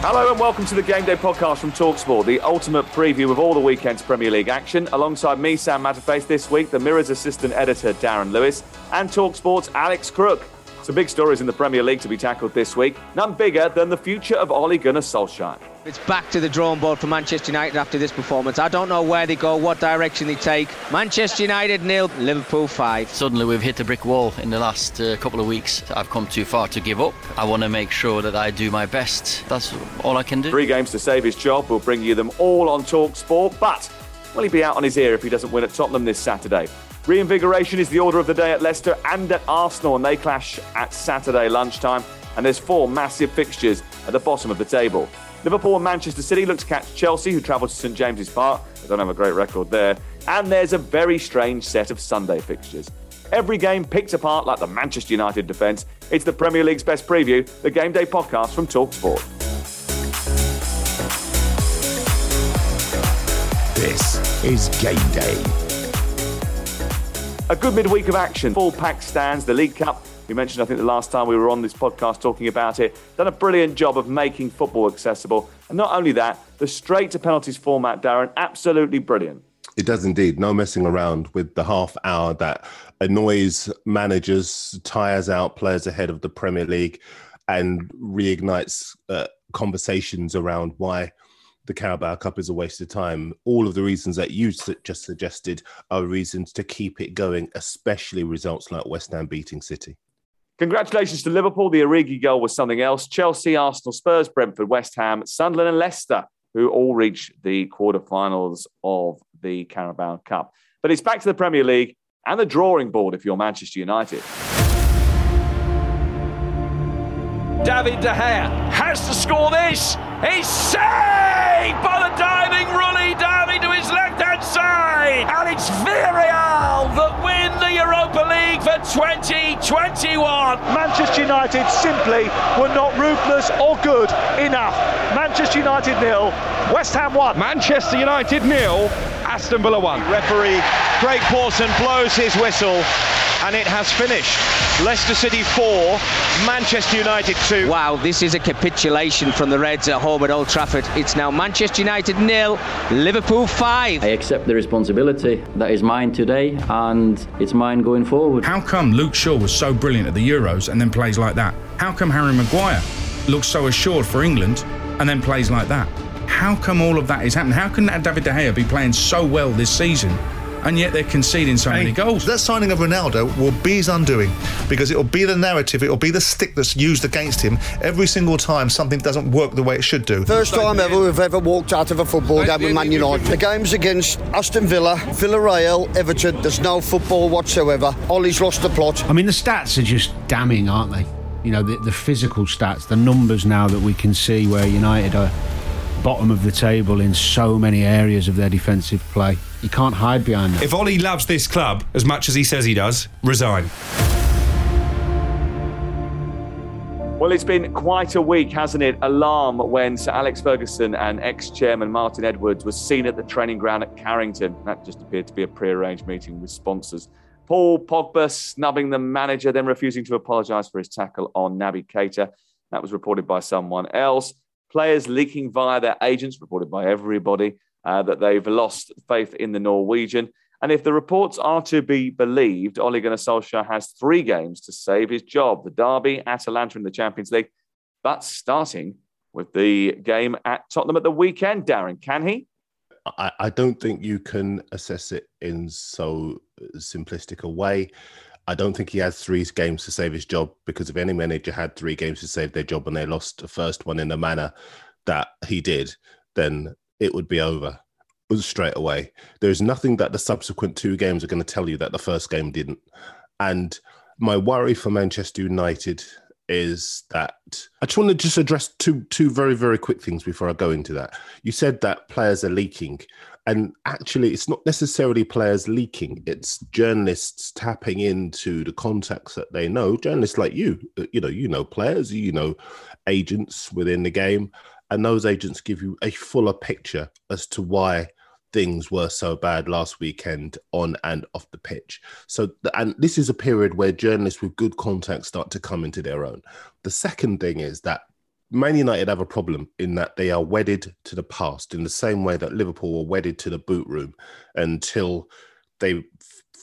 Hello and welcome to the Game Day podcast from Talksport, the ultimate preview of all the weekend's Premier League action. Alongside me, Sam Matterface, this week, the Mirror's assistant editor, Darren Lewis, and Talksport's Alex Crook. Some big stories in the Premier League to be tackled this week, none bigger than the future of Ole Gunnar Solskjaer. It's back to the drawing board for Manchester United after this performance. I don't know where they go, what direction they take. Manchester United nil, Liverpool five. Suddenly we've hit a brick wall in the last uh, couple of weeks. I've come too far to give up. I want to make sure that I do my best. That's all I can do. Three games to save his job. We'll bring you them all on Talk Sport, but will he be out on his ear if he doesn't win at Tottenham this Saturday? Reinvigoration is the order of the day at Leicester and at Arsenal, and they clash at Saturday lunchtime. And there's four massive fixtures at the bottom of the table. Liverpool and Manchester City look to catch Chelsea, who travel to St James's Park. They don't have a great record there. And there's a very strange set of Sunday fixtures. Every game picked apart like the Manchester United defence. It's the Premier League's best preview, the Game Day podcast from Talksport. This is Game Day. A good midweek of action. Full pack stands, the League Cup. We mentioned, I think, the last time we were on this podcast talking about it. Done a brilliant job of making football accessible. And not only that, the straight to penalties format, Darren, absolutely brilliant. It does indeed. No messing around with the half hour that annoys managers, tires out players ahead of the Premier League, and reignites uh, conversations around why the Carabao Cup is a waste of time. All of the reasons that you just suggested are reasons to keep it going, especially results like West Ham beating City. Congratulations to Liverpool. The Origi goal was something else. Chelsea, Arsenal, Spurs, Brentford, West Ham, Sunderland, and Leicester, who all reached the quarterfinals of the Carabao Cup. But it's back to the Premier League and the drawing board if you're Manchester United. David De Gea has to score this. He's saved by the diving Rulli Derby to his left hand side. And it's Villarreal that win the Europa League for 2021. Manchester United simply were not ruthless or good enough. Manchester United nil, West Ham one. Manchester United nil, Aston Villa one. Referee Craig Pawson blows his whistle and it has finished. Leicester City 4, Manchester United 2. Wow, this is a capitulation from the Reds at home at Old Trafford. It's now Manchester United nil, Liverpool 5. I accept the responsibility that is mine today and it's mine going forward. How come Luke Shaw was so brilliant at the Euros and then plays like that? How come Harry Maguire looks so assured for England and then plays like that? How come all of that is happening? How can David De Gea be playing so well this season and yet they're conceding so many goals. That signing of Ronaldo will be his undoing because it will be the narrative, it will be the stick that's used against him every single time something doesn't work the way it should do. First time ever we've ever walked out of a football game with Man United. The game's against Aston Villa, Villarreal, Everton. There's no football whatsoever. Ollie's lost the plot. I mean, the stats are just damning, aren't they? You know, the, the physical stats, the numbers now that we can see where United are bottom of the table in so many areas of their defensive play. You can't hide behind that. If Ollie loves this club as much as he says he does, resign. Well, it's been quite a week, hasn't it? Alarm when Sir Alex Ferguson and ex chairman Martin Edwards was seen at the training ground at Carrington. That just appeared to be a pre arranged meeting with sponsors. Paul Pogba snubbing the manager, then refusing to apologise for his tackle on Naby Keita. That was reported by someone else. Players leaking via their agents, reported by everybody, uh, that they've lost faith in the Norwegian. And if the reports are to be believed, Ole Gunnar Solskjaer has three games to save his job the Derby, Atalanta in the Champions League. but starting with the game at Tottenham at the weekend. Darren, can he? I, I don't think you can assess it in so simplistic a way. I don't think he has three games to save his job because if any manager had three games to save their job and they lost the first one in the manner that he did, then it would be over straight away. There's nothing that the subsequent two games are going to tell you that the first game didn't. And my worry for Manchester United is that I just want to just address two two very very quick things before I go into that. You said that players are leaking, and actually, it's not necessarily players leaking. It's journalists tapping into the contacts that they know. Journalists like you, uh, you know, you know players, you know agents within the game, and those agents give you a fuller picture as to why things were so bad last weekend on and off the pitch. So, and this is a period where journalists with good contacts start to come into their own. The second thing is that Man United have a problem in that they are wedded to the past in the same way that Liverpool were wedded to the boot room until they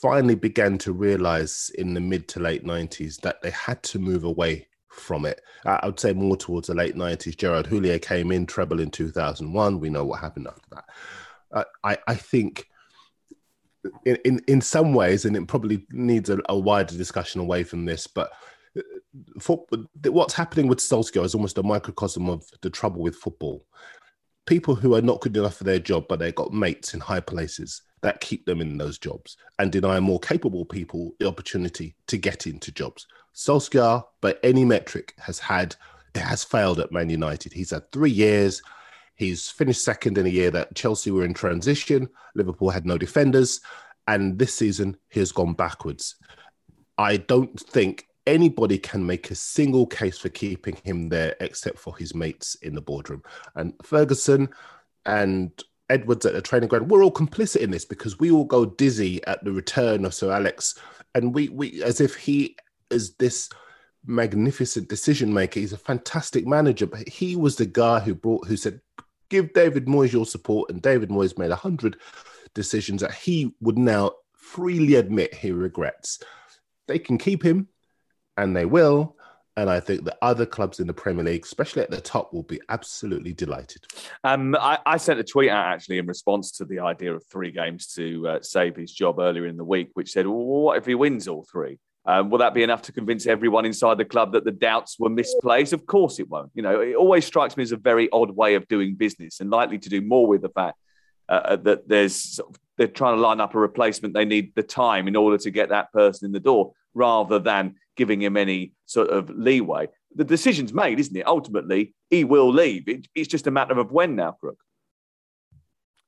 finally began to realize in the mid to late 90s that they had to move away from it. I would say more towards the late 90s. Gerard Houllier came in, treble in 2001. We know what happened after that. Uh, I, I think in, in, in some ways, and it probably needs a, a wider discussion away from this, but for, what's happening with Solskjaer is almost a microcosm of the trouble with football. People who are not good enough for their job, but they've got mates in high places that keep them in those jobs and deny more capable people the opportunity to get into jobs. Solskjaer, by any metric, has had has failed at Man United. He's had three years He's finished second in a year that Chelsea were in transition. Liverpool had no defenders. And this season, he has gone backwards. I don't think anybody can make a single case for keeping him there except for his mates in the boardroom. And Ferguson and Edwards at the training ground, we're all complicit in this because we all go dizzy at the return of Sir Alex. And we, we as if he is this magnificent decision maker. He's a fantastic manager, but he was the guy who brought, who said, give David Moyes your support. And David Moyes made a hundred decisions that he would now freely admit he regrets. They can keep him, and they will. And I think the other clubs in the Premier League, especially at the top, will be absolutely delighted. Um, I, I, sent a tweet out actually in response to the idea of three games to uh, save his job earlier in the week, which said, well, what if he wins all three? Um, will that be enough to convince everyone inside the club that the doubts were misplaced? Of course it won't. You know, it always strikes me as a very odd way of doing business and likely to do more with the fact uh, uh that there's they're trying to line up a replacement. They need the time in order to get that person in the door rather than giving him any sort of leeway. The decision's made, isn't it? Ultimately, he will leave. It, it's just a matter of when now, Crook.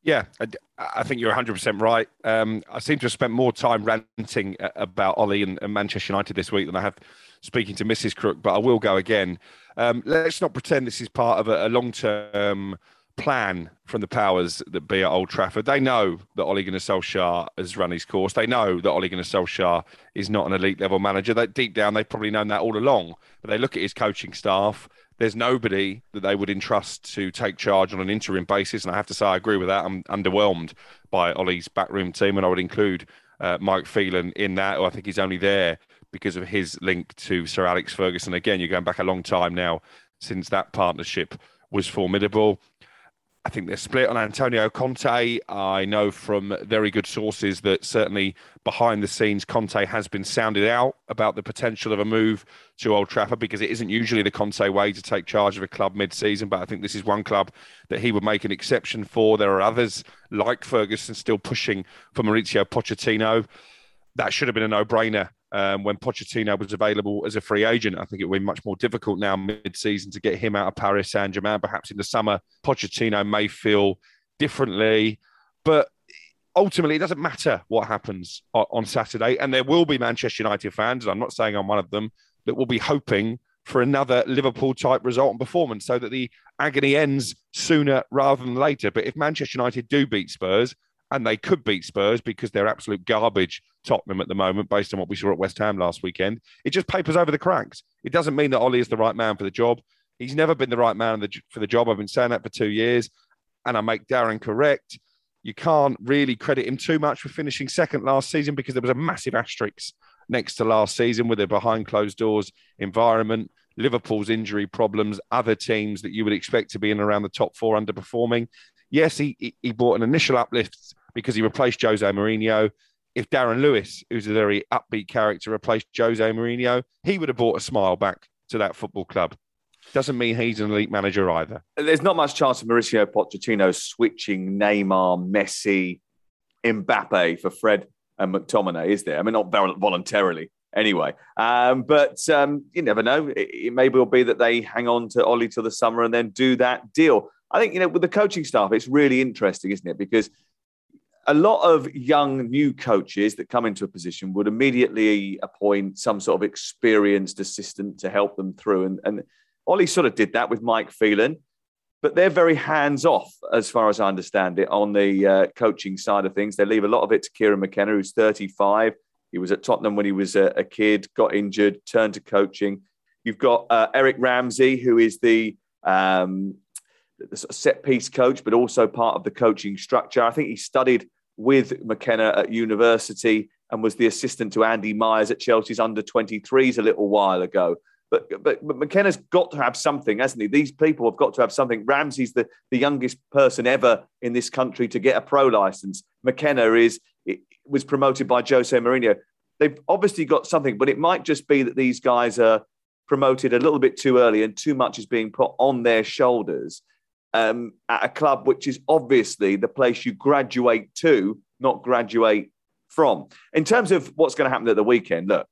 Yeah, I, I, think you're 100% right. Um, I seem to have spent more time ranting about Ollie and, and, Manchester United this week than I have speaking to Mrs. Crook, but I will go again. Um, let's not pretend this is part of a, a long term plan from the powers that be at Old Trafford. They know that Ole Gunnar Solskjaer has run his course. They know that Ole Gunnar Solskjaer is not an elite level manager. That deep down, they've probably known that all along. But they look at his coaching staff there's nobody that they would entrust to take charge on an interim basis. And I have to say, I agree with that. I'm underwhelmed by Ollie's backroom team, and I would include uh, Mike Phelan in that. I think he's only there because of his link to Sir Alex Ferguson. Again, you're going back a long time now since that partnership was formidable. I think they're split on Antonio Conte. I know from very good sources that certainly behind the scenes, Conte has been sounded out about the potential of a move to Old Trafford because it isn't usually the Conte way to take charge of a club mid season. But I think this is one club that he would make an exception for. There are others like Ferguson still pushing for Mauricio Pochettino. That should have been a no brainer um, when Pochettino was available as a free agent. I think it would be much more difficult now mid-season to get him out of Paris Saint-Germain. Perhaps in the summer, Pochettino may feel differently, but ultimately it doesn't matter what happens on Saturday. And there will be Manchester United fans, and I'm not saying I'm one of them, that will be hoping for another Liverpool type result and performance so that the agony ends sooner rather than later. But if Manchester United do beat Spurs, and they could beat Spurs because they're absolute garbage Tottenham at the moment, based on what we saw at West Ham last weekend. It just papers over the cracks. It doesn't mean that Ollie is the right man for the job. He's never been the right man for the job. I've been saying that for two years, and I make Darren correct. You can't really credit him too much for finishing second last season because there was a massive asterisk next to last season with a behind closed doors environment. Liverpool's injury problems, other teams that you would expect to be in around the top four underperforming. Yes, he, he, bought an initial uplift because he replaced Jose Mourinho. If Darren Lewis, who's a very upbeat character, replaced Jose Mourinho, he would have brought a smile back to that football club. Doesn't mean he's an elite manager either. There's not much chance of Mauricio Pochettino switching Neymar, Messi, Mbappe for Fred and McTominay, is there? I mean, not voluntarily anyway. Um, but um, you never know. It, it may well be that they hang on to Ollie till the summer and then do that deal. I think, you know, with the coaching staff, it's really interesting, isn't it? Because a lot of young new coaches that come into a position would immediately appoint some sort of experienced assistant to help them through. And, and Ollie sort of did that with Mike Phelan, but they're very hands off, as far as I understand it, on the uh, coaching side of things. They leave a lot of it to Kieran McKenna, who's 35. He was at Tottenham when he was a, a kid, got injured, turned to coaching. You've got uh, Eric Ramsay, who is the, um, the set piece coach, but also part of the coaching structure. I think he studied with McKenna at university and was the assistant to Andy Myers at Chelsea's under 23s a little while ago. But, but, but McKenna's got to have something, hasn't he? These people have got to have something. Ramsay's the, the youngest person ever in this country to get a pro license. McKenna is was promoted by Jose Mourinho. They've obviously got something, but it might just be that these guys are promoted a little bit too early and too much is being put on their shoulders um, at a club which is obviously the place you graduate to, not graduate from. In terms of what's going to happen at the weekend, look,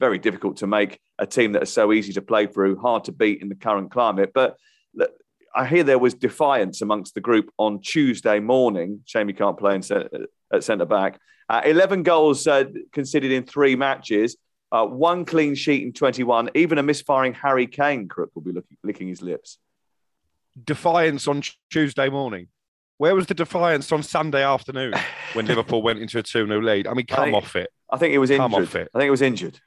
very difficult to make a team that is so easy to play through, hard to beat in the current climate. But look, I hear there was defiance amongst the group on Tuesday morning. Shame you can't play in, at centre back. Uh, 11 goals uh, conceded in three matches, uh, one clean sheet in 21. Even a misfiring Harry Kane, Crook, will be looking, licking his lips. Defiance on Tuesday morning. Where was the defiance on Sunday afternoon when Liverpool went into a 2 0 lead? I mean, come think, off it. I think it was come injured. Off it. I think it was injured.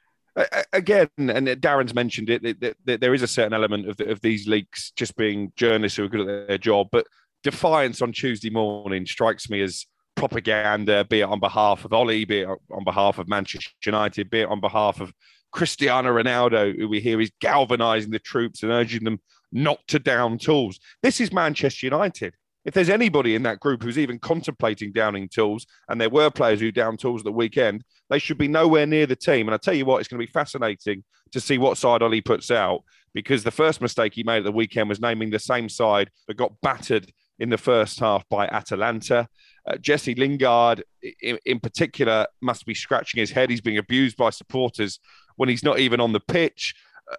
Again, and Darren's mentioned it, that there is a certain element of, of these leaks just being journalists who are good at their job. But defiance on Tuesday morning strikes me as propaganda, be it on behalf of Ollie, be it on behalf of Manchester United, be it on behalf of Cristiano Ronaldo, who we hear is galvanizing the troops and urging them not to down tools. This is Manchester United. If there's anybody in that group who's even contemplating downing tools, and there were players who down tools at the weekend, they should be nowhere near the team. And I tell you what, it's going to be fascinating to see what side Ollie puts out because the first mistake he made at the weekend was naming the same side that got battered in the first half by Atalanta. Uh, Jesse Lingard, in, in, particular, must be scratching his head. He's being abused by supporters when he's not even on the pitch.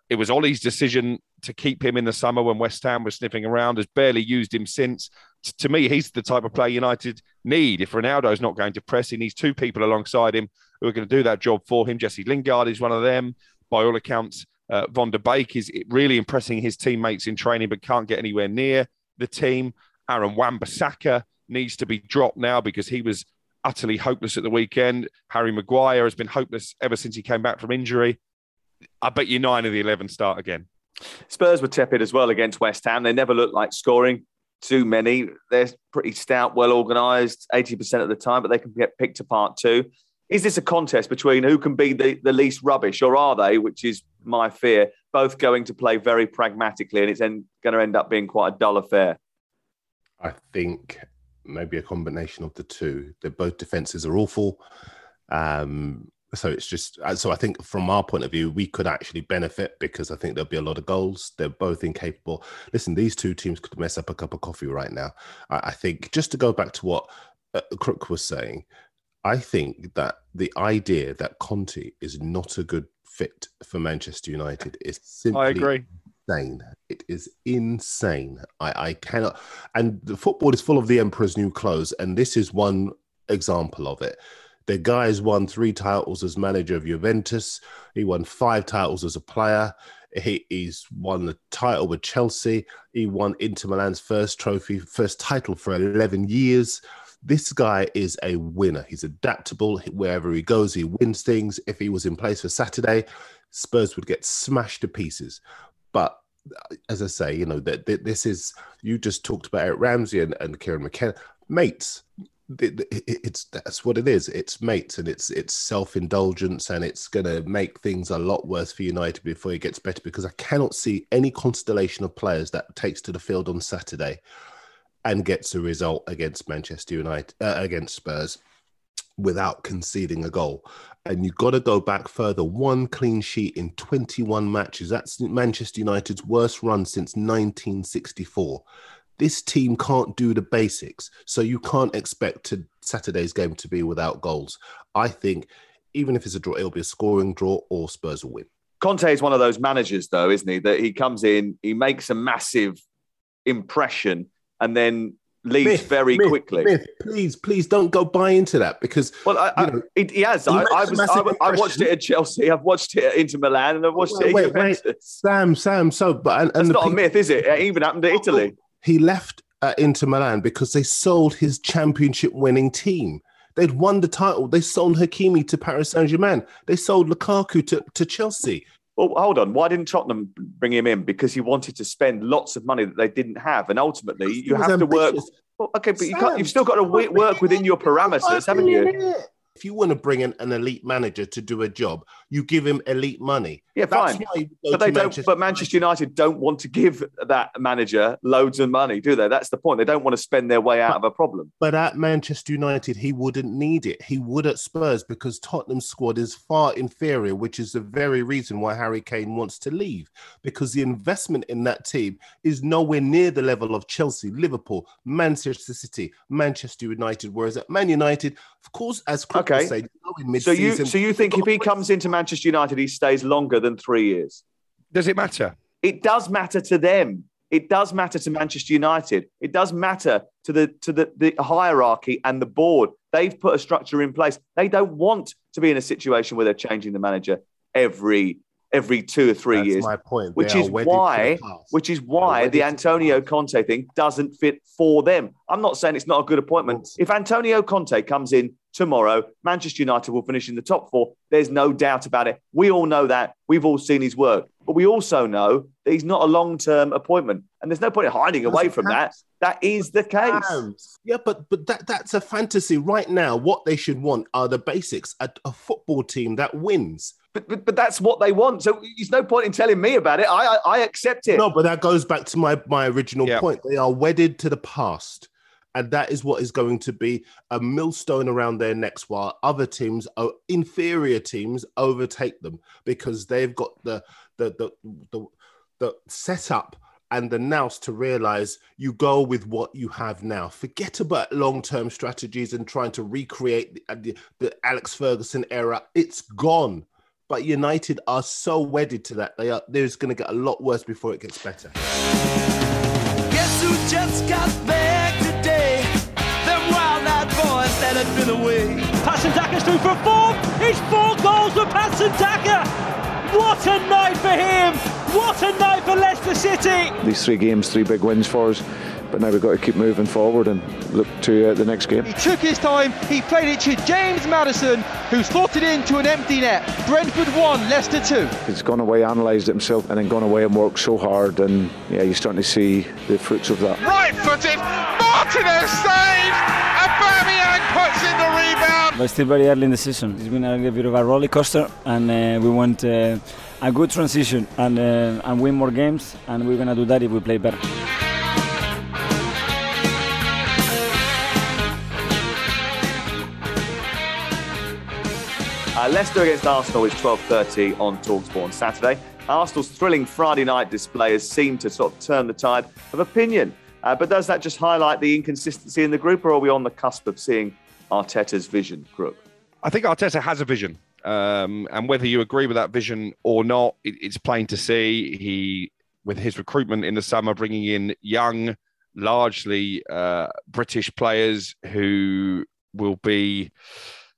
It was Ollie's decision to keep him in the summer when West Ham was sniffing around, has barely used him since. T- to me, he's the type of player United need. If Ronaldo's not going to press, he needs two people alongside him who are going to do that job for him. Jesse Lingard is one of them. By all accounts, uh, Van der Beek is really impressing his teammates in training, but can't get anywhere near the team. Aaron Wan-Bissaka needs to be dropped now because he was utterly hopeless at the weekend. Harry Maguire has been hopeless ever since he came back from injury. I bet you nine of the 11 start again. Spurs were tepid as well against West Ham. They never looked like scoring too many. They're pretty stout, well organised 80% of the time, but they can get picked apart too. Is this a contest between who can be the, the least rubbish, or are they, which is my fear, both going to play very pragmatically and it's going to end up being quite a dull affair? I think maybe a combination of the two. They're both defenses are awful. Um, so it's just uh, so I think from our point of view, we could actually benefit because I think there'll be a lot of goals. They're both incapable. Listen, these two teams could mess up a cup of coffee right now. I, I think just to go back to what uh, Crook was saying, I think that the idea that Conte is not a good fit for Manchester United is simply I agree insane. It is insane. I, I cannot. And the football is full of the emperor's new clothes, and this is one example of it. The guy has won three titles as manager of Juventus. He won five titles as a player. He, he's won the title with Chelsea. He won Inter Milan's first trophy, first title for 11 years. This guy is a winner. He's adaptable. Wherever he goes, he wins things. If he was in place for Saturday, Spurs would get smashed to pieces. But uh, as I say, you know that this is you just talked about Eric Ramsay and, and Kieran McKenna, mates. It's that's what it is. It's mates and it's it's self indulgence and it's going to make things a lot worse for United before it gets better. Because I cannot see any constellation of players that takes to the field on Saturday and gets a result against Manchester United uh, against Spurs without conceding a goal. And you've got to go back further. One clean sheet in 21 matches. That's Manchester United's worst run since 1964 this team can't do the basics. So you can't expect to, Saturday's game to be without goals. I think even if it's a draw, it'll be a scoring draw or Spurs will win. Conte is one of those managers, though, isn't he? That he comes in, he makes a massive impression, and then leaves myth, very myth, quickly. Myth. Please, please don't go buy into that because well, I, I, know, he has. He I, I, was, I, watched it at Chelsea. I've watched it at Inter Milan, and I've watched wait, it at wait, wait. Sam, Sam. So, but and, and not a myth, is it? It even happened to Italy. He left at Inter Milan because they sold his championship winning team. They'd won the title. They sold Hakimi to Paris Saint Germain. They sold Lukaku to, to Chelsea. Well, hold on. Why didn't Tottenham bring him in? Because he wanted to spend lots of money that they didn't have, and ultimately you have ambitious. to work. Well, okay, but Sam, you can't, you've still got to work within your parameters, haven't you? If you want to bring in an elite manager to do a job, you give him elite money. Yeah, That's fine. But they don't. but Manchester United don't want to give that manager loads of money, do they? That's the point. They don't want to spend their way out but, of a problem. But at Manchester United, he wouldn't need it. He would at Spurs because Tottenham's squad is far inferior, which is the very reason why Harry Kane wants to leave. Because the investment in that team is nowhere near the level of Chelsea, Liverpool, Manchester City, Manchester United. Whereas at Man United, of course, as Chris okay. Say, so you so you think if he comes into Manchester United, he stays longer than three years? Does it matter? It does matter to them. It does matter to Manchester United. It does matter to the to the, the hierarchy and the board. They've put a structure in place. They don't want to be in a situation where they're changing the manager every every two or three That's years. My point. Which is, why, which is why the Antonio Conte thing doesn't fit for them. I'm not saying it's not a good appointment. If Antonio Conte comes in tomorrow, Manchester United will finish in the top four. There's no doubt about it. We all know that. We've all seen his work. But we also know that he's not a long term appointment. And there's no point in hiding away from that. That is the case. Yeah, but but that that's a fantasy. Right now, what they should want are the basics a, a football team that wins. But, but, but that's what they want. So there's no point in telling me about it. I I, I accept it. No, but that goes back to my my original yep. point. They are wedded to the past, and that is what is going to be a millstone around their necks while other teams, or inferior teams, overtake them because they've got the the the the, the setup and the nous to realize you go with what you have now. Forget about long term strategies and trying to recreate the, the, the Alex Ferguson era. It's gone but United are so wedded to that. They are. There's going to get a lot worse before it gets better. Been away. Patson Daka's through for four. It's four goals for Patson Daka. What a night for him! What a night for Leicester City! These three games, three big wins for us but now we've got to keep moving forward and look to uh, the next game. He took his time, he played it to James Maddison, who slotted into an empty net. Brentford 1, Leicester 2. He's gone away, analysed it himself, and then gone away and worked so hard, and yeah, you're starting to see the fruits of that. Right footed, Martinez saves, and Aubameyang puts in the rebound. But still very early in the season. It's been a little bit of a roller coaster, and uh, we want uh, a good transition and, uh, and win more games, and we're going to do that if we play better. Uh, Leicester against Arsenal is 12.30 on TalkSport on Saturday. Arsenal's thrilling Friday night display has seemed to sort of turn the tide of opinion. Uh, but does that just highlight the inconsistency in the group, or are we on the cusp of seeing Arteta's vision, Crook? I think Arteta has a vision. Um, and whether you agree with that vision or not, it, it's plain to see. He, with his recruitment in the summer, bringing in young, largely uh, British players who will be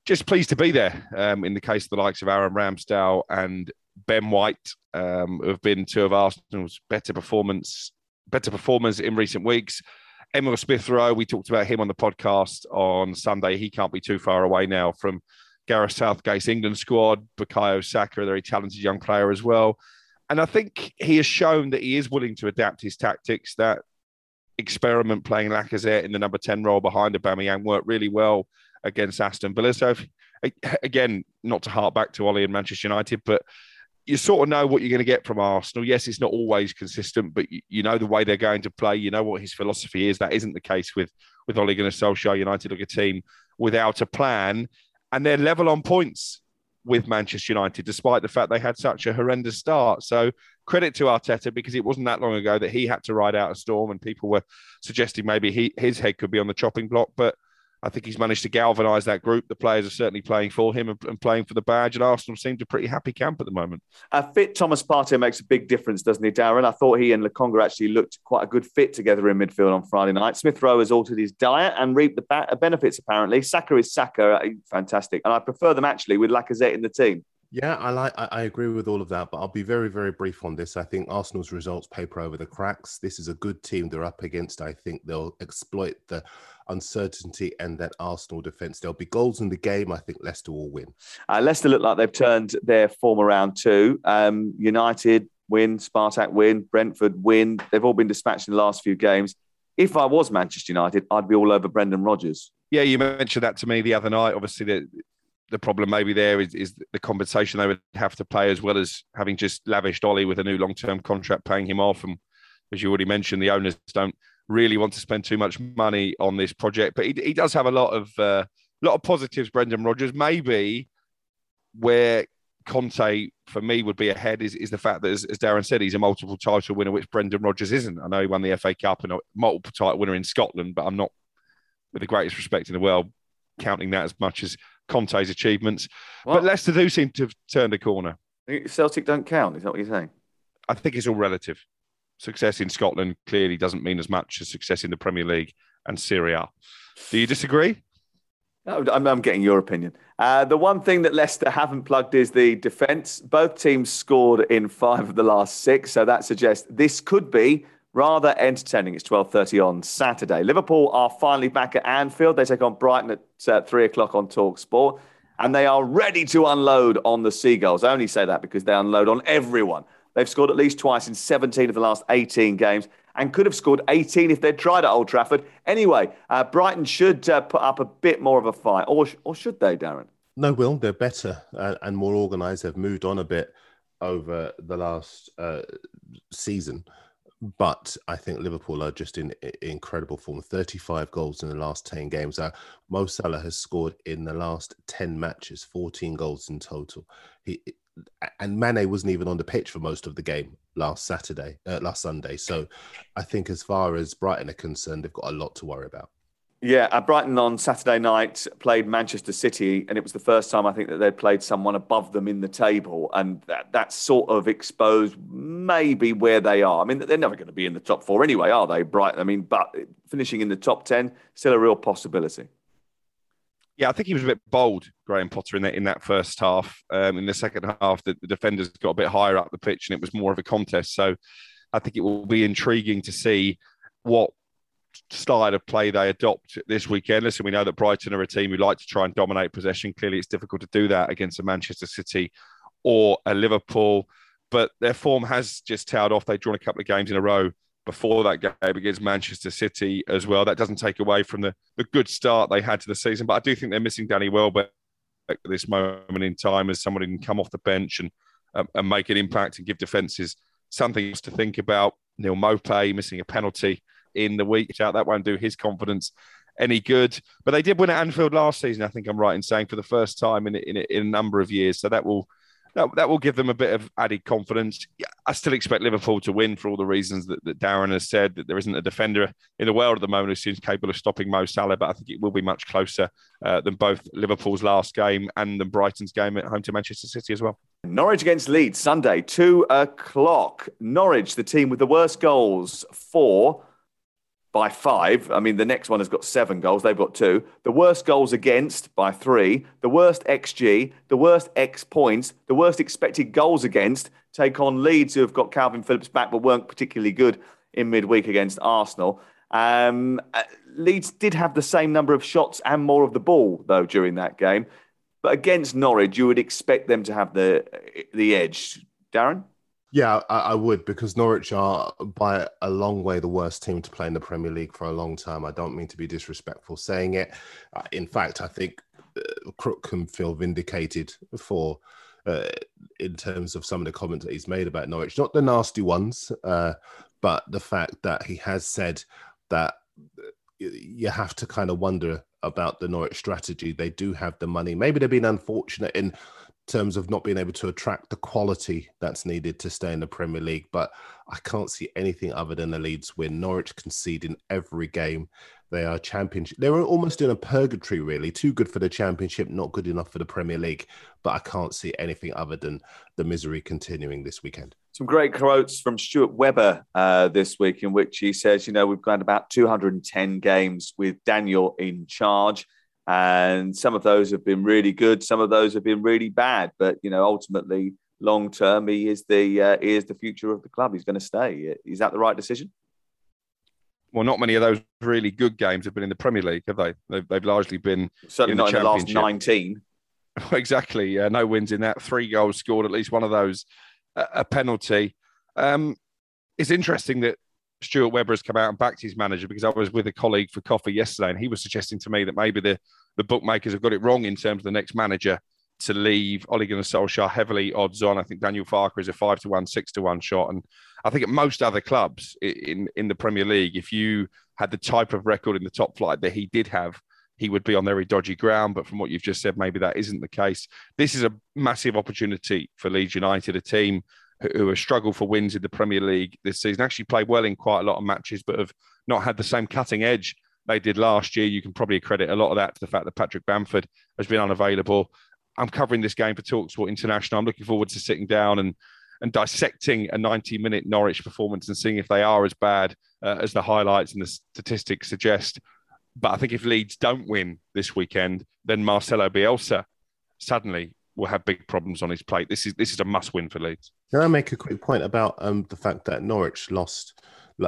just pleased to be there. Um, in the case of the likes of Aaron Ramsdale and Ben White, um, who have been two of Arsenal's better performance, better performers in recent weeks. Emile Smith Rowe, we talked about him on the podcast on Sunday. He can't be too far away now from Gareth Southgate's England squad. Bukayo Saka, a very talented young player as well. And I think he has shown that he is willing to adapt his tactics, that experiment playing Lacazette in the number 10 role behind Aubameyang worked really well against Aston Villa. So, if, again, not to hark back to Ollie and Manchester United, but you sort of know what you're going to get from Arsenal. Yes, it's not always consistent, but you, you, know the way they're going to play. You know what his philosophy is. That isn't the case with with Ole Gunnar Solskjaer. United look a team without a plan, and they're level on points with Manchester United, despite the fact they had such a horrendous start. So credit to Arteta because it wasn't that long ago that he had to ride out a storm, and people were suggesting maybe he, his head could be on the chopping block, but I think he's managed to galvanise that group. The players are certainly playing for him and, and, playing for the badge, and Arsenal seems a pretty happy camp at the moment. A fit Thomas Partey makes a big difference, doesn't he, Darren? I thought he and Lokonga actually looked quite a good fit together in midfield on Friday night. Smith Rowe has altered his diet and reaped the benefits, apparently. Saka is Saka, fantastic. And I prefer them actually with Lacazette in the team. Yeah, I like. I agree with all of that, but I'll be very, very brief on this. I think Arsenal's results paper over the cracks. This is a good team they're up against. I think they'll exploit the uncertainty and that Arsenal defence. There'll be goals in the game. I think Leicester will win. Uh, Leicester look like they've turned their form around too. Um, United win, Spartak win, Brentford win. They've all been dispatched in the last few games. If I was Manchester United, I'd be all over Brendan Rodgers. Yeah, you mentioned that to me the other night. Obviously, the the problem maybe there is, is the compensation they would have to pay as well as having just lavished Ollie with a new long term contract, paying him off. And as you already mentioned, the owners don't really want to spend too much money on this project. But he, he does have a lot of uh, lot of positives. Brendan Rodgers, maybe where Conte for me would be ahead is, is the fact that, as, as, Darren said, he's a multiple title winner, which Brendan Rodgers isn't. I know he won the FA Cup and a multiple title winner in Scotland, but I'm not, with the greatest respect in the world, counting that as much as Conte's achievements. What? But Leicester do seem to have turned a corner. Celtic don't count. Is that what you're saying? I think it's all relative. Success in Scotland clearly doesn't mean as much as success in the Premier League and Serie A. Do you disagree? I'm, I'm getting your opinion. Uh, the one thing that Leicester haven't plugged is the defence. Both teams scored in five of the last six, so that suggests this could be rather entertaining. It's 12.30 on Saturday. Liverpool are finally back at Anfield. They take on Brighton at uh, 3 o'clock on Talk Sport. And they are ready to unload on the Seagulls. I only say that because they unload on everyone. They've scored at least twice in 17 of the last 18 games and could have scored 18 if they'd tried at Old Trafford. Anyway, uh, Brighton should uh, put up a bit more of a fight, or, or should they, Darren? No, Will. They're better uh, and more organised. They've moved on a bit over the last uh, season. But I think Liverpool are just in, incredible form. 35 goals in the last 10 games. Uh, Mo Salah has scored in the last 10 matches, 14 goals in total. He and Mane wasn't even on the pitch for most of the game last Saturday, uh, last Sunday. So I think as far as Brighton are concerned, they've got a lot to worry about. Yeah, uh, Brighton on Saturday night played Manchester City, and it was the first time I think that they'd played someone above them in the table, and that, that sort of exposed maybe where they are. I mean, they're never going to be in the top four anyway, are they? Brighton. I mean, but finishing in the top ten still a real possibility. Yeah, I think he was a bit bold, Graham Potter, in that in that first half. Um, in the second half, the, the defenders got a bit higher up the pitch, and it was more of a contest. So, I think it will be intriguing to see what style of play they adopt this weekend. Listen, we know that Brighton are a team who like to try and dominate possession. Clearly, it's difficult to do that against a Manchester City or a Liverpool, but their form has just tailed off. They've drawn a couple of games in a row before that game against Manchester City as well. That doesn't take away from the, the good start they had to the season, but I do think they're missing Danny Welbeck at this moment in time as someone who can come off the bench and um, and make an impact and give defences something else to think about. Neal Maupay missing a penalty in the week out. That won't do his confidence any good. But they did win at Anfield last season, I think I'm right in saying, for the first time in, in, in a number of years. So that will that, that will give them a bit of added confidence. I still expect Liverpool to win for all the reasons that, that Darren has said, that there isn't a defender in the world at the moment who seems capable of stopping Mo Salah, but I think it will be much closer uh, than both Liverpool's last game and than Brighton's game at home to Manchester City as well. Norwich against Leeds, Sunday, two o'clock. Norwich, the team with the worst goals for by five. I mean, the next one has got seven goals. They've got two. The worst goals against by three. The worst XG. The worst X points. The worst expected goals against. Take on Leeds, who have got Kalvin Phillips back, but weren't particularly good in midweek against Arsenal. Um, uh, Leeds did have the same number of shots and more of the ball, though, during that game. But against Norwich, you would expect them to have the the edge. Darren? Yeah, I, I, would because Norwich are by a long way the worst team to play in the Premier League for a long time. I don't mean to be disrespectful saying it. Uh, in fact, I think uh, Crook can feel vindicated for uh, in terms of some of the comments that he's made about Norwich, not the nasty ones, uh, but the fact that he has said that you have to kind of wonder about the Norwich strategy. They do have the money. Maybe they've been unfortunate in terms of not being able to attract the quality that's needed to stay in the Premier League. But I can't see anything other than the Leeds win. Norwich conceding every game. They are championship. They're almost in a purgatory, really. Too good for the championship, not good enough for the Premier League. But I can't see anything other than the misery continuing this weekend. Some great quotes from Stuart Webber uh, this week, in which he says, "You know, we've got about 210 games with Daniel in charge." And some of those have been really good some of those have been really bad but you know ultimately long term he is the uh, he is the future of the club. He's going to stay. Is that the right decision? Well not many of those really good games have been in the premier league have they? They've, they've largely been certainly in not the in the last 19 exactly uh, no wins in that. Three goals scored at least one of those a penalty. Um, it's interesting that Stuart Webber has come out and backed his manager because I was with a colleague for coffee yesterday and he was suggesting to me that maybe the, the bookmakers have got it wrong in terms of the next manager to leave Ole Gunnar Solskjaer heavily odds on. I think Daniel Farke is a five to one, six to one shot. And I think at most other clubs in, in the Premier League, if you had the type of record in the top flight that he did have, he would be on very dodgy ground. But from what you've just said, maybe that isn't the case. This is a massive opportunity for Leeds United, a team who have struggled for wins in the Premier League this season, actually played well in quite a lot of matches, but have not had the same cutting edge they did last year. You can probably credit a lot of that to the fact that Patrick Bamford has been unavailable. I'm covering this game for Talksport International. I'm looking forward to sitting down and and dissecting a 90 minute Norwich performance and seeing if they are as bad uh, as the highlights and the statistics suggest. But I think if Leeds don't win this weekend, then Marcelo Bielsa suddenly will have big problems on his plate. This is this is a must win for Leeds. Can I make a quick point about um, the fact that Norwich lost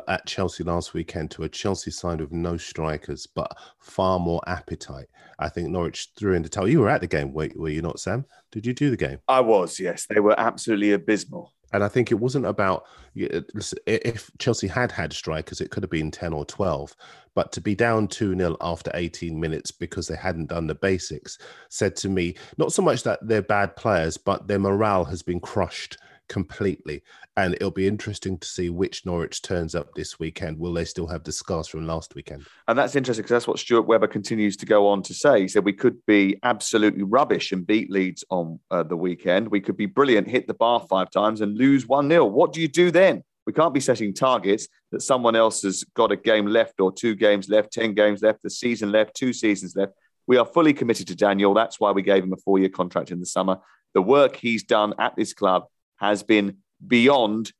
at Chelsea last weekend to a Chelsea side with no strikers but far more appetite? I think Norwich threw in the towel. You were at the game, were, were you not, Sam? Did you do the game? I was. Yes, they were absolutely abysmal. And I think it wasn't about uh, if Chelsea had had strikers, it could have been 10 or 12. But to be down 2 0 after 18 minutes because they hadn't done the basics said to me, not so much that they're bad players, but their morale has been crushed completely. And it'll be interesting to see which Norwich turns up this weekend. Will they still have the scars from last weekend? And that's interesting because that's what Stuart Webber continues to go on to say. He said we could be absolutely rubbish and beat Leeds on uh, the weekend. We could be brilliant, hit the bar five times and lose 1 0. What do you do then? We can't be setting targets that someone else has got a game left or two games left, 10 games left, the season left, two seasons left. We are fully committed to Daniel. That's why we gave him a four year contract in the summer. The work he's done at this club has been beyond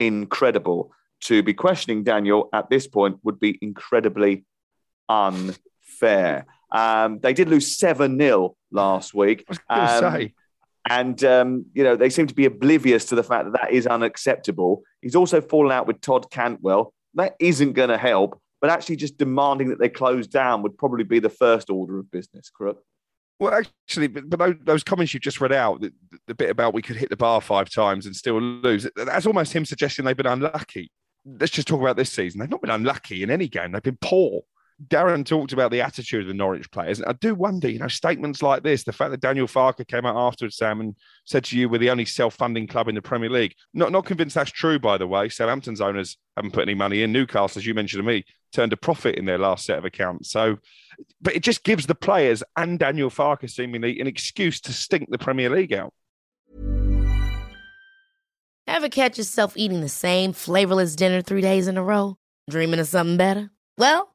incredible. To be questioning Daniel at this point would be incredibly unfair. Um, they did lose 7 0 last week. Um, and, um, you know, they seem to be oblivious to the fact that that is unacceptable. He's also fallen out with Todd Cantwell. That isn't going to help, but actually just demanding that they close down would probably be the first order of business, Crook. Well, actually, but, but those comments you've just read out, the, the, bit about we could hit the bar five times and still lose, that's almost him suggesting they've been unlucky. Let's just talk about this season. They've not been unlucky in any game. They've been poor. Darren talked about the attitude of the Norwich players. And I do wonder, you know, statements like this, the fact that Daniel Farke came out afterwards, Sam, and said to you, we're the only self funding club in the Premier League. Not, not convinced that's true, by the way. Southampton's owners haven't put any money in. Newcastle, as you mentioned to me, turned a profit in their last set of accounts. So, but it just gives the players and Daniel Farke seemingly an excuse to stink the Premier League out. Ever catch yourself eating the same flavorless dinner three days in a row? Dreaming of something better? Well,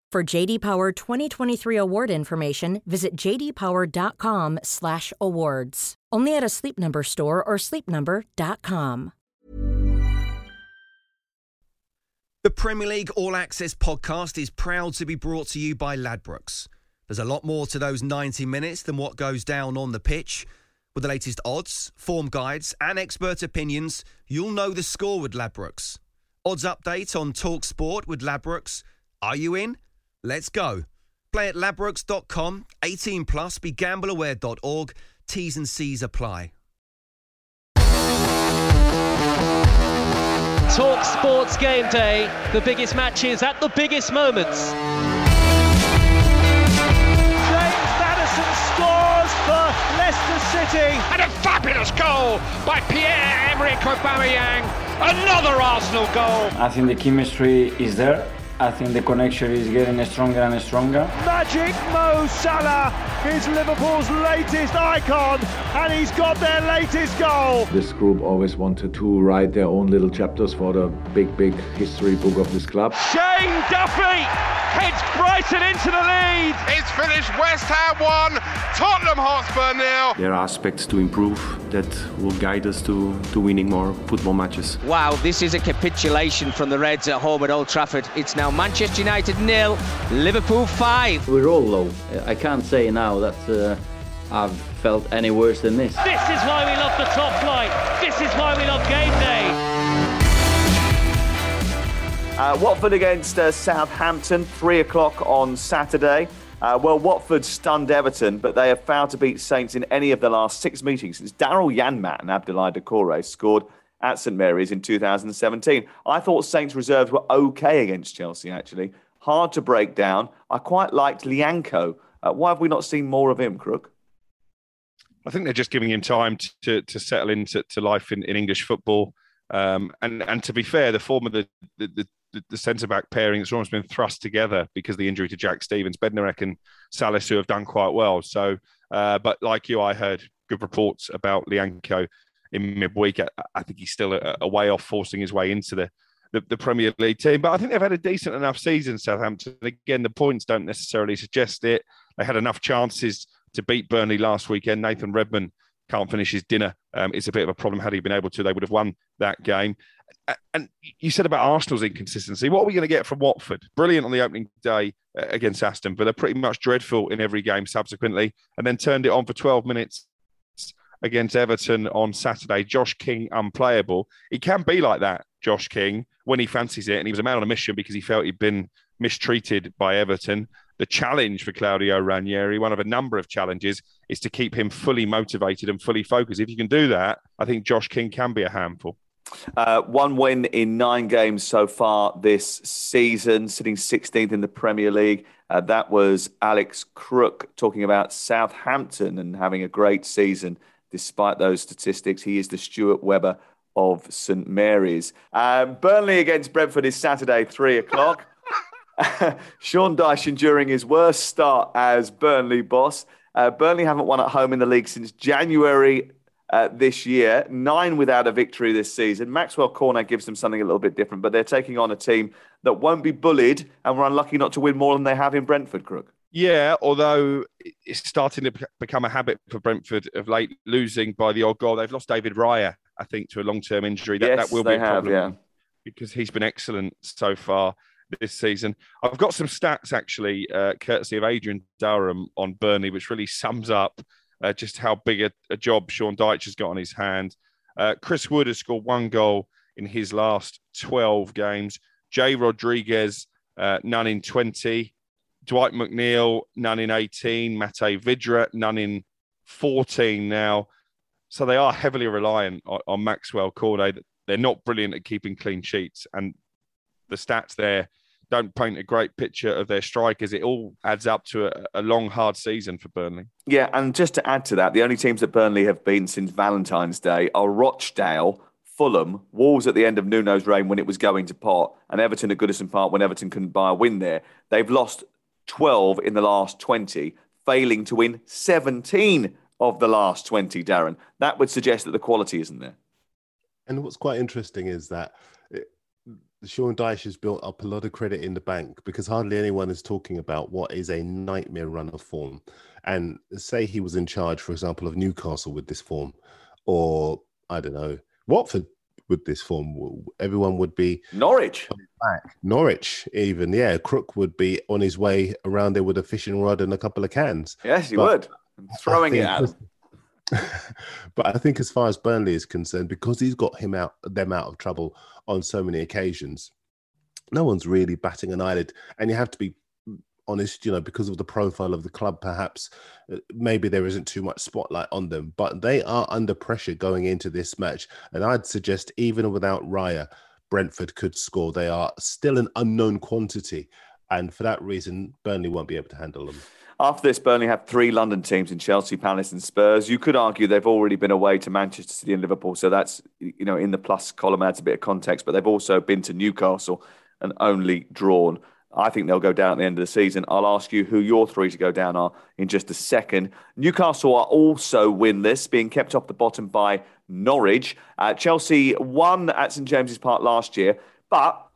For JD Power 2023 award information, visit jdpower.com/awards. Only at a Sleep Number store or sleepnumber.com. The Premier League All Access podcast is proud to be brought to you by Ladbrokes. There's a lot more to those 90 minutes than what goes down on the pitch. With the latest odds, form guides, and expert opinions, you'll know the score with Ladbrokes. Odds update on Talk Sport with Ladbrokes. Are you in? Let's go. Play at ladbrokes.com, 18 plus, begambleaware.org. T's and C's apply. Talk Sports Game Day, the biggest matches at the biggest moments. James Maddison scores for Leicester City. And a fabulous goal by Pierre-Emerick Aubameyang. Another Arsenal goal. I think the chemistry is there. I think the connection is getting stronger and stronger. Magic Mo Salah is Liverpool's latest icon, and he's got their latest goal. This group always wanted to write their own little chapters for the big, big history book of this club. Shane Duffy heads Brighton into the lead. It's finished West Ham 1, Tottenham Hotspur nil. There are aspects to improve that will guide us to, to winning more football matches. Wow, this is a capitulation from the Reds at home at Old Trafford. It's now Manchester United nil, Liverpool five. We're all low. I can't say now that uh, I've felt any worse than this. This is why we love the top flight. This is why we love game day. Uh, Watford against uh, Southampton, three o'clock on Saturday. Uh, well, Watford stunned Everton, but they have failed to beat Saints in any of the last six meetings since Daryl Janmaat and Abdoulaye Doucouré scored at St Mary's in 2017. I thought Saints reserves were okay against Chelsea, actually. Hard to break down. I quite liked Lyanco. Uh, why have we not seen more of him, Crook? I think they're just giving him time to, to settle into to life in, in English football. Um, and and to be fair, the form of the the, the, the centre back pairing has almost been thrust together because the injury to Jack Stephens, Bednarek and Salis, who have done quite well. So, uh, but like you, I heard good reports about Lyanco in midweek. I, I think he's still a, a, way off forcing his way into the, the, the Premier League team. But I think they've had a decent enough season, Southampton. Again, the points don't necessarily suggest it. They had enough chances to beat Burnley last weekend. Nathan Redmond can't finish his dinner. Um, it's a bit of a problem. Had he been able to, they would have won that game. And you said about Arsenal's inconsistency. What are we going to get from Watford? Brilliant on the opening day uh, against Aston but they're pretty much dreadful in every game subsequently, and then turned it on for 12 minutes against Everton on Saturday. Josh King unplayable. He can be like that, Josh King, when he fancies it. And he was a man on a mission because he felt he'd been mistreated by Everton. The challenge for Claudio Ranieri, one of a number of challenges, is to keep him fully motivated and fully focused. If you can do that, I think Josh King can be a handful. Uh, one win in nine games so far this season, sitting 16th in the Premier League. Uh, that was Alex Crook talking about Southampton and having a great season despite those statistics. He is the Stuart Webber of St Mary's. Um, Burnley against Brentford is Saturday, three o'clock. Sean Dyche enduring his worst start as Burnley boss. Uh, Burnley haven't won at home in the league since January uh, this year, nine without a victory this season. Maxwell Cornet gives them something a little bit different, but they're taking on a team that won't be bullied and were unlucky not to win more than they have in Brentford, Crook. Yeah, although it's starting to become a habit for Brentford of late losing by the odd goal. They've lost David Raya, I think, to a long term injury. That, yes, that will be a have, problem yeah. because he's been excellent so far this season. I've got some stats actually, uh, courtesy of Adrian Durham on Burnley, which really sums up uh, just how big a, a, job Sean Dyche has got on his hand. Uh, Chris Wood has scored one goal in his last 12 games. Jay Rodriguez, uh, none in 20. Dwight McNeil, none in 18. Matej Vydra, none in 14 now. So they are heavily reliant on, on Maxwell Cornet. They're not brilliant at keeping clean sheets. And the stats there don't paint a great picture of their strikers. It all adds up to a, a, long, hard season for Burnley. Yeah, and just to add to that, the only teams that Burnley have beaten since Valentine's Day are Rochdale, Fulham, Wolves at the end of Nuno's reign when it was going to pot, and Everton at Goodison Park when Everton couldn't buy a win there. They've lost 12 in the last 20, failing to win 17 of the last 20, Darren. That would suggest that the quality isn't there. And what's quite interesting is that it, Sean Dyche has built up a lot of credit in the bank because hardly anyone is talking about what is a nightmare run of form. And say he was in charge, for example, of Newcastle with this form, or I don't know, Watford with this form, everyone would be Norwich back. Norwich, even yeah, Crook would be on his way around there with a fishing rod and a couple of cans. Yes, he but would. throwing it at but I think as far as Burnley is concerned, because he's got him out them out of trouble on so many occasions, no one's really batting an eyelid. And you have to be honest, you know, because of the profile of the club, perhaps uh, maybe there isn't too much spotlight on them, but they are under pressure going into this match. And I'd suggest even without Raya, Brentford could score. They are still an unknown quantity. And for that reason, Burnley won't be able to handle them. After this, Burnley have three London teams in Chelsea, Palace, and Spurs. You could argue they've already been away to Manchester City and Liverpool, so that's you know in the plus column adds a bit of context. But they've also been to Newcastle and only drawn. I think they'll go down at the end of the season. I'll ask you who your three to go down are in just a second. Newcastle are also winless, being kept off the bottom by Norwich. Uh, Chelsea won at St James's Park last year, but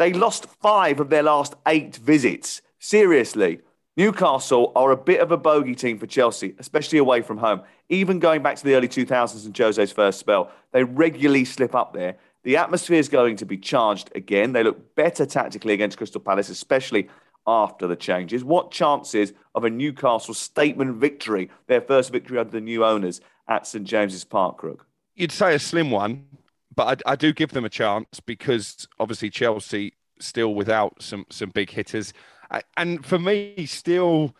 they lost five of their last eight visits. Seriously, Newcastle are a bit of a bogey team for Chelsea, especially away from home. Even going back to the early 2000s and Jose's first spell, they regularly slip up there. The atmosphere is going to be charged again. They look better tactically against Crystal Palace, especially after the changes. What chances of a Newcastle statement victory, their first victory under the new owners at St James's Park, Crook? You'd say a slim one, but I, I do give them a chance because obviously Chelsea still without some some big hitters and for me, still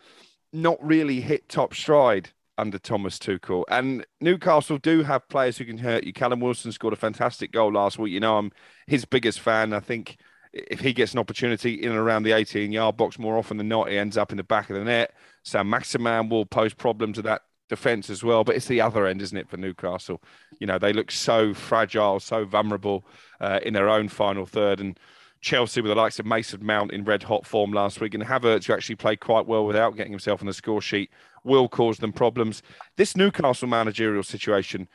not really hit top stride under Thomas Tuchel. And Newcastle do have players who can hurt you. Callum Wilson scored a fantastic goal last week. You know, I'm his biggest fan. I think if he gets an opportunity in and around the 18 yard box more often than not, he ends up in the back of the net. Saint-Maximin will pose problems to that defense as well. But it's the other end, isn't it, for Newcastle? You know, they look so fragile, so vulnerable uh, in their own final third. And Chelsea with the likes of Mason Mount in red hot form last week, and Havertz, who actually played quite well without getting himself on the score sheet, will cause them problems. This Newcastle managerial situation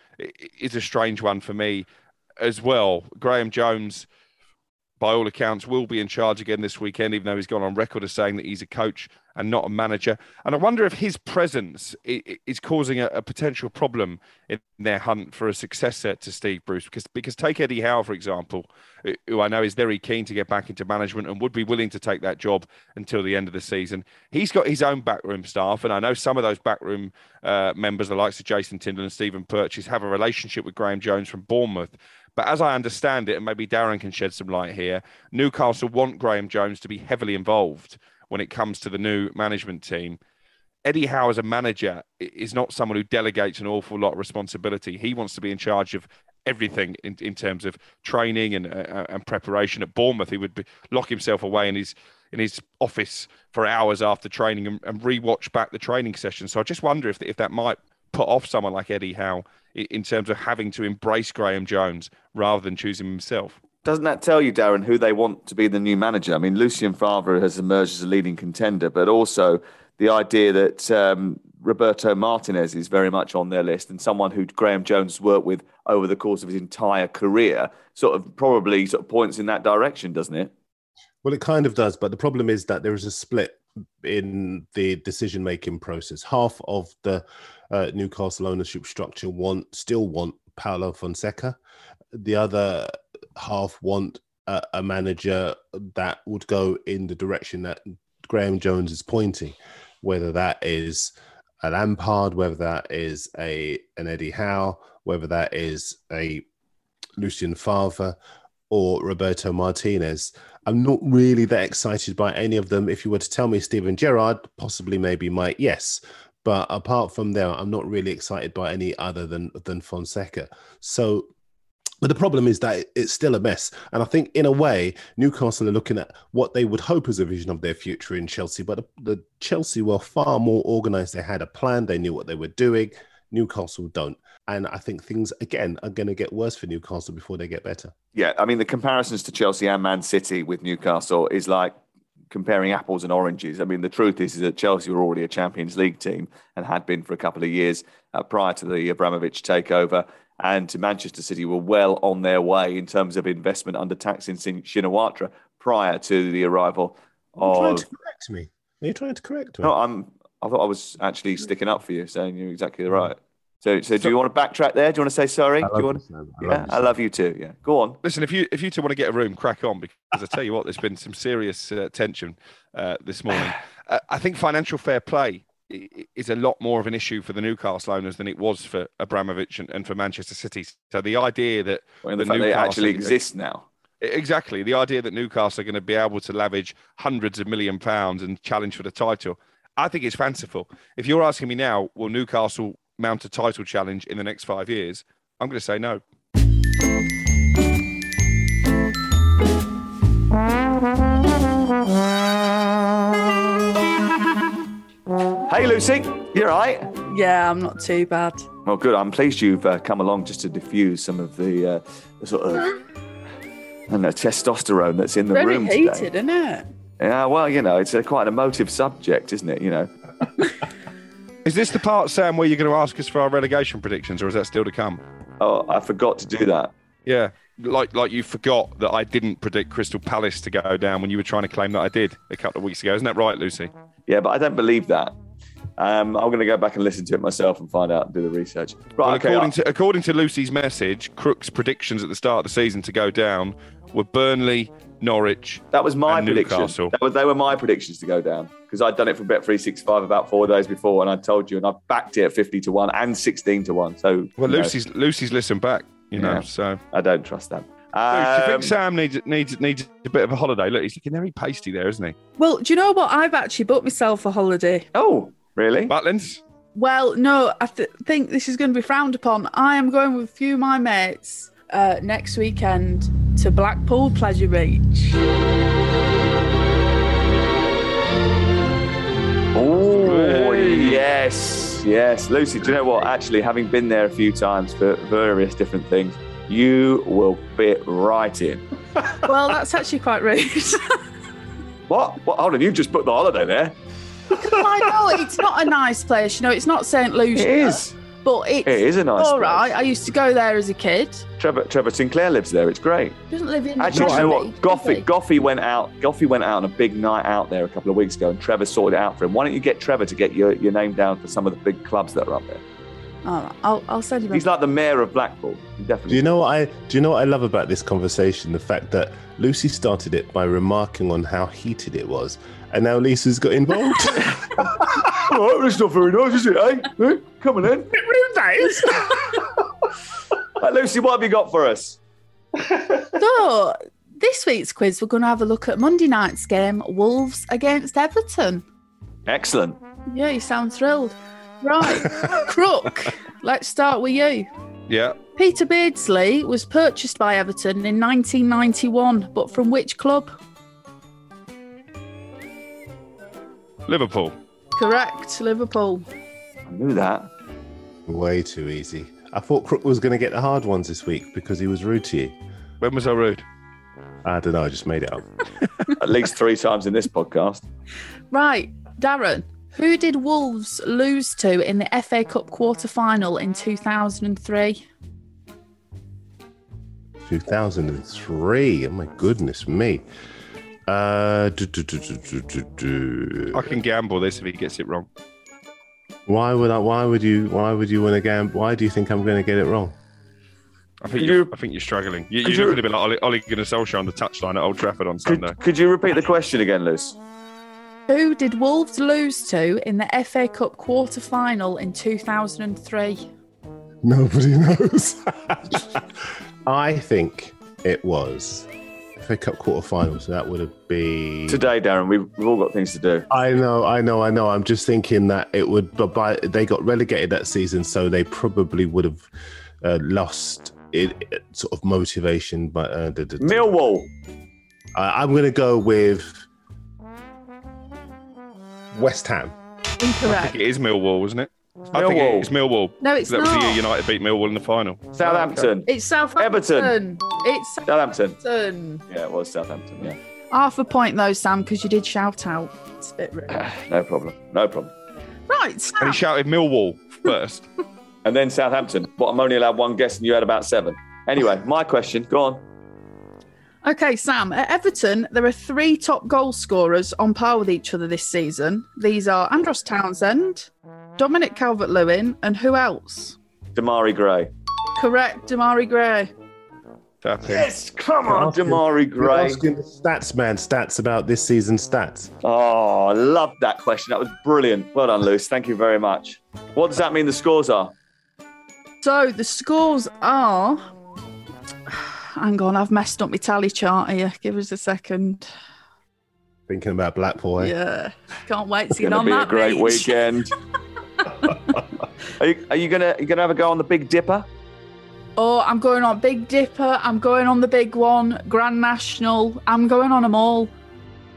is a strange one for me as well. Graham Jones, by all accounts, will be in charge again this weekend, even though he's gone on record as saying that he's a coach and not a manager. And I wonder if his presence is causing a, potential problem in their hunt for a successor to Steve Bruce. Because, because take Eddie Howe, for example, who I know is very keen to get back into management and would be willing to take that job until the end of the season. He's got his own backroom staff. And I know some of those backroom uh, members, the likes of Jason Tindall and Stephen Purches, have a relationship with Graham Jones from Bournemouth. But as I understand it, and maybe Darren can shed some light here, Newcastle want Graham Jones to be heavily involved when it comes to the new management team. Eddie Howe, as a manager, is not someone who delegates an awful lot of responsibility. He wants to be in charge of everything in, in terms of training and uh, and preparation. At Bournemouth, he would be, lock himself away in his in his office for hours after training and, and rewatch back the training session. So I just wonder if if that might put off someone like Eddie Howe in terms of having to embrace Graham Jones rather than choosing himself doesn't that tell you, Darren, who they want to be the new manager? I mean, Lucien Favre has emerged as a leading contender, but also the idea that um, Roberto Martinez is very much on their list and someone who Graham Jones worked with over the course of his entire career sort of probably sort of points in that direction, doesn't it? Well, it kind of does, but the problem is that there is a split in the decision making process. Half of the uh, Newcastle ownership structure want still want Paulo Fonseca. The other half want a, a manager that would go in the direction that Graham Jones is pointing, whether that is a Lampard, whether that is a an Eddie Howe, whether that is a Lucien Favre or Roberto Martinez. I'm not really that excited by any of them. If you were to tell me Steven Gerrard, possibly maybe might, yes. But apart from there, I'm not really excited by any other than than Fonseca. So but the problem is that it's still a mess. And I think, in a way, Newcastle are looking at what they would hope is a vision of their future in Chelsea. But the, the Chelsea were far more organised. They had a plan. They knew what they were doing. Newcastle don't. And I think things, again, are going to get worse for Newcastle before they get better. Yeah, I mean, the comparisons to Chelsea and Man City with Newcastle is like comparing apples and oranges. I mean, the truth is, is that Chelsea were already a Champions League team and had been for a couple of years uh, prior to the Abramovich takeover. And to Manchester City were well on their way in terms of investment under Thaksin Shinawatra prior to the arrival You're trying to correct me. Are you trying to correct me? No, I'm. I thought I was actually sticking up for you, saying you're exactly right. So, so do you want to backtrack there? Do you want to say sorry? I do you love want? you, I yeah, love you, I love you too. Yeah, go on. Listen, if you if you two want to get a room, crack on because I tell you what, there's been some serious uh, tension uh, this morning. Uh, I think financial fair play i- i- is a lot more of an issue for the Newcastle owners than it was for Abramovich and, and for Manchester City. So the idea that Well, and the fact it actually exists now. Exactly. The idea that Newcastle are going to be able to lavish hundreds of million pounds and challenge for the title, I think it's fanciful. If you're asking me now, will Newcastle mount a title challenge in the next five years? I'm going to say no. Hey, Lucy, you all right? Yeah, I'm not too bad. Well, good. I'm pleased you've uh, come along just to diffuse some of the, uh, the sort of and the testosterone that's in the Very room heated, today. isn't it? Yeah, well, you know, it's a quite an emotive subject, isn't it? You know. Is this the part, Sam, where you're going to ask us for our relegation predictions, or is that still to come? Oh, I forgot to do that. Yeah, like like you forgot that I didn't predict Crystal Palace to go down when you were trying to claim that I did a couple of weeks ago. Isn't that right, Lucy? Yeah, but I don't believe that. Um, I'm going to go back and listen to it myself and find out and do the research. Right, Well, okay. according to according to Lucy's message, Crook's predictions at the start of the season to go down were Burnley, Norwich. That was my and prediction. Newcastle. That was, they were my predictions to go down because I'd done it for Bet three six five about four days before, and I told you, and I backed it at fifty to one and sixteen to one. So Well, you know, Lucy's Lucy's listened back, you know. Yeah. So I don't trust them. Luke, do you Um, think Sam needs needs needs a bit of a holiday? Look, he's looking very pasty there, isn't he? Well, do you know what? I've actually booked myself a holiday. Oh, really? Butlins? Well, no, I th- think this is going to be frowned upon. I am going with a few of my mates uh, next weekend to Blackpool Pleasure Beach. Oh yes, yes, Lucy. Do you know what? Actually, having been there a few times for various different things, you will fit right in. well, that's actually quite rude. What? What? Hold on, you've just put the holiday there. I know it's not a nice place. You know, it's not St. Lucia. It is. But it's It is a nice all place. right. I used to go there as a kid. Trevor, Trevor Sinclair lives there. It's great. Doesn't live in Actually, you know what? Goffy? Goffy went out. Goffy went out on a big night out there a couple of weeks ago, and Trevor sorted it out for him. Why don't you get Trevor to get your, your name down for some of the big clubs that are up there? All right, I'll, I'll send you. He's like the mayor of Blackpool. He Do you know what I do you know what I love about this conversation? The fact that Lucy started it by remarking on how heated it was, and now Lisa's got involved. oh, that's not very nice, is it? Eh? Eh? Coming in. Right, Lucy, what have you got for us? So, this week's quiz, we're going to have a look at Monday night's game, Wolves against Everton. Excellent. Yeah, you sound thrilled. Right, Crook, let's start with you. Yeah. Peter Beardsley was purchased by Everton in 1991, but from which club? Liverpool. Correct, Liverpool. I knew that. Way too easy. I thought Crook was going to get the hard ones this week because he was rude to you. When was I rude? I don't know. I just made it up. At least three times in this podcast. Right, Darren, who did Wolves lose to in the FA Cup quarter final in 2003? 2003. Oh my goodness me. Uh, do, do, do, do, do, do, do. I can gamble this if he gets it wrong. Why would I? Why would you? Why would you want to gamble? Why do you think I'm going to get it wrong? I think you're, I think you're struggling. You, Could you're you- looking a bit like Ole, Ole Gunnar Solskjaer on the touchline at Old Trafford on Sunday. Could, could you repeat the question again, Luce? Who did Wolves lose to in the FA Cup quarter final in 2003? Nobody knows. I think it was FA Cup quarter final. So that would have been Today, Darren, we've, we've all got things to do. I know, I know, I know. I'm just thinking that it would, but by they got relegated that season, so they probably would have uh, lost it, it- sort of motivation. But uh, the, the, Millwall. Uh, I'm going to go with West Ham. I think it is Millwall, wasn't it? I think Millwall. it's Millwall. No, it's that was the not. year United beat Millwall in the final. Southampton. It's Southampton. Everton. It's Southampton. Southampton. Yeah, it was Southampton. Yeah. Half a point though, Sam, because you did shout out. It's a bit rude. No problem. No problem. Right, And he shouted Millwall first. And then Southampton. But I'm only allowed one guess, and you had about seven. Anyway, my question. Go on. Okay, Sam. At Everton, there are three top goal scorers on par with each other this season. These are Andros Townsend, Dominic Calvert-Lewin, and who else? Demarai Gray. Correct, Demarai Gray. Yes, come on, Demarai You're Gray. asking the stats man stats about this season's stats. Oh, I loved that question. That was brilliant. Well done, Luce. Thank you very much. What does that mean the scores are? So the scores are. Hang on, I've messed up my tally chart here. Give us a second. Thinking about Blackpool. eh? Yeah, can't wait to It's get going to on be a that great beach. weekend. are you, are you gonna you gonna have a go on the Big Dipper? Oh, I'm going on Big Dipper. I'm going on the big one, Grand National. I'm going on them all.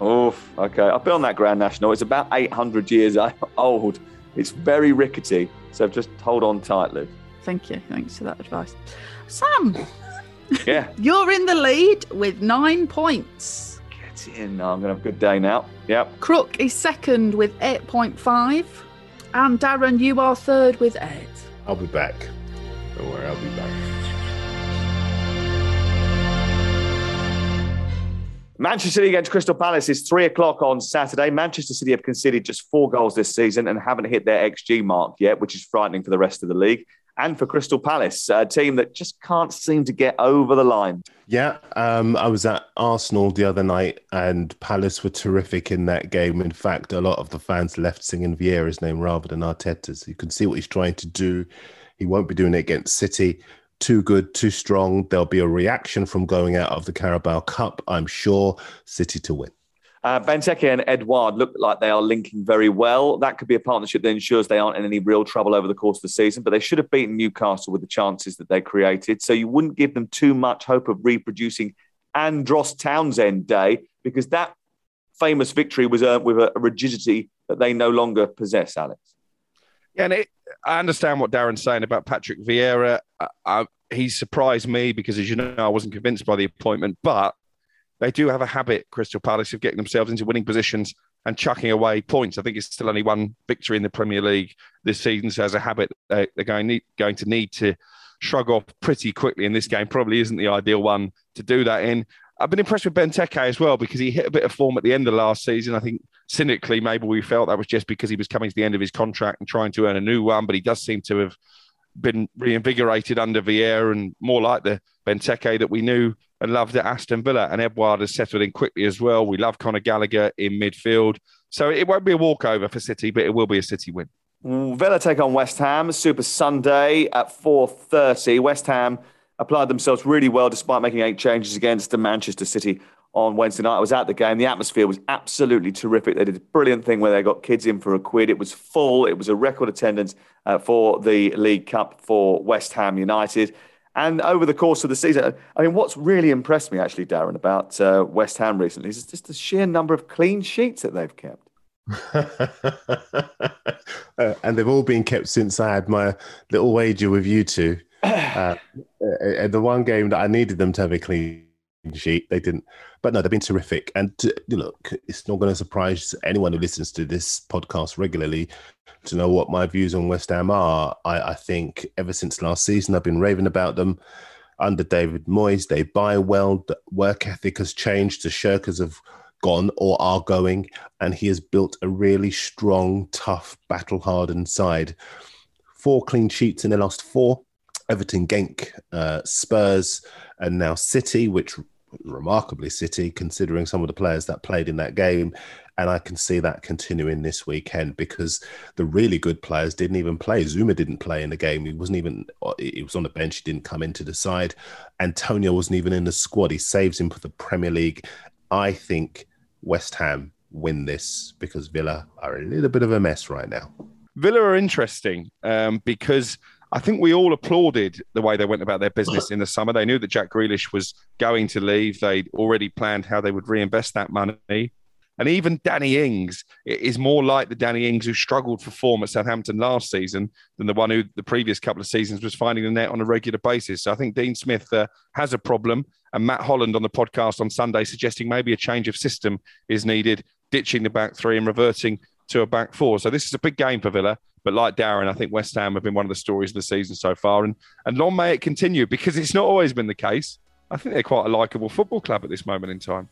Oof. Okay, I've been on that Grand National. It's about 800 years old. It's very rickety, so just hold on tightly. Thank you. Thanks for that advice. Sam, Yeah, you're in the lead with nine points. get in. I'm gonna have a good day now. Yep. Crook is second with 8.5. And Darren, you are third with eight. I'll be back. Don't worry, I'll be back. Manchester City against Crystal Palace is three o'clock on Saturday. Manchester City have conceded just four goals this season and haven't hit their XG mark yet, which is frightening for the rest of the league. And for Crystal Palace, a team that just can't seem to get over the line. Yeah, um, I was at Arsenal the other night, and Palace were terrific in that game. In fact, a lot of the fans left singing Vieira's name rather than Arteta's. You can see what he's trying to do. He won't be doing it against City. Too good, too strong. There'll be a reaction from going out of the Carabao Cup. I'm sure City to win. Uh, Benteke and Edouard look like they are linking very well. That could be a partnership that ensures they aren't in any real trouble over the course of the season, but they should have beaten Newcastle with the chances that they created. So you wouldn't give them too much hope of reproducing Andros Townsend Day because that famous victory was earned with a rigidity that they no longer possess, Alex. Yeah, and it, I understand what Darren's saying about Patrick Vieira. I, I, he surprised me because, as you know, I wasn't convinced by the appointment, but they do have a habit, Crystal Palace, of getting themselves into winning positions and chucking away points. I think it's still only one victory in the Premier League this season, so as a habit, they, they're going, need, going to need to shrug off pretty quickly in this game. Probably isn't the ideal one to do that in. I've been impressed with Benteke as well because he hit a bit of form at the end of last season. I think cynically, maybe we felt that was just because he was coming to the end of his contract and trying to earn a new one, but he does seem to have been reinvigorated under Vieira and more like the Benteke that we knew loved at Aston Villa. And Edouard has settled in quickly as well. We love Conor Gallagher in midfield. So it won't be a walkover for City, but it will be a City win. Mm, Villa take on West Ham, Super Sunday at 4.30. West Ham applied themselves really well despite making eight changes against Manchester City on Wednesday night. I was at the game. The atmosphere was absolutely terrific. They did a brilliant thing where they got kids in for a quid. It was full. It was a record attendance uh, for the League Cup for West Ham United. And over the course of the season, I mean, what's really impressed me actually, Darren, about uh, West Ham recently is just the sheer number of clean sheets that they've kept. Uh, and they've all been kept since I had my little wager with you two. Uh, and the one game that I needed them to have a clean sheet, they didn't. But no, they've been terrific. And to, look, it's not going to surprise anyone who listens to this podcast regularly to know what my views on West Ham are. I, I think ever since last season, I've been raving about them. Under David Moyes, they buy well. The work ethic has changed. The Shirkers have gone or are going, and he has built a really strong, tough, battle hardened side. Four clean sheets in the last four. Everton, Genk, uh, Spurs, and now City, which remarkably City, considering some of the players that played in that game. And I can see that continuing this weekend because the really good players didn't even play. Zouma didn't play in the game. He wasn't even, he was on the bench. He didn't come into the side. Antonio wasn't even in the squad. He saves him for the Premier League. I think West Ham win this because Villa are a little bit of a mess right now. Villa are interesting um, because I think we all applauded the way they went about their business in the summer. They knew that Jack Grealish was going to leave. They'd already planned how they would reinvest that money. And even Danny Ings is more like the Danny Ings who struggled for form at Southampton last season than the one who the previous couple of seasons was finding the net on a regular basis. So I think Dean Smith uh, has a problem. And Matt Holland on the podcast on Sunday suggesting maybe a change of system is needed, ditching the back three and reverting to a back four. So this is a big game for Villa. But like Darren, I think West Ham have been one of the stories of the season so far. And, and long may it continue because it's not always been the case. I think they're quite a likable football club at this moment in time.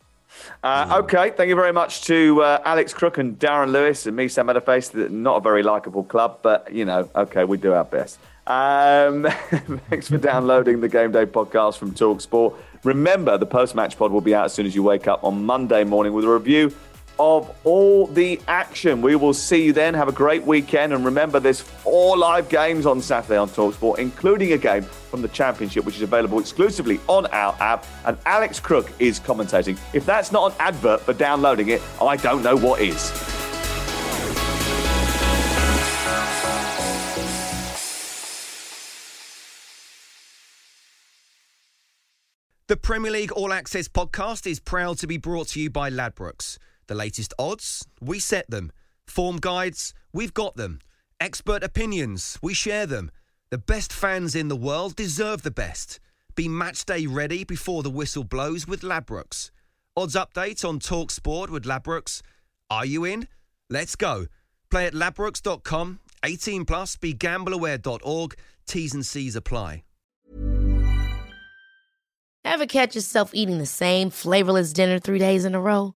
Uh, okay, thank you very much to uh, Alex Crook and Darren Lewis and me, Sam Matterface. Not a very likable club, but you know, okay, we do our best. Um, thanks for downloading the Game Day podcast from Talksport. Remember, the post-match pod will be out as soon as you wake up on Monday morning with a review of all the action. We will see you then. Have a great weekend. And remember, there's four live games on Saturday on Talksport, including a game from the Championship, which is available exclusively on our app. And Alex Crook is commentating. If that's not an advert for downloading it, I don't know what is. The Premier League All Access podcast is proud to be brought to you by Ladbrokes. The latest odds, we set them. Form guides, we've got them. Expert opinions, we share them. The best fans in the world deserve the best. Be match day ready before the whistle blows with Ladbrokes. Odds update on Talk Sport with Ladbrokes. Are you in? Let's go. Play at ladbrokes.com. 18 plus. BeGambleAware.org. T's and C's apply. Ever catch yourself eating the same flavorless dinner three days in a row?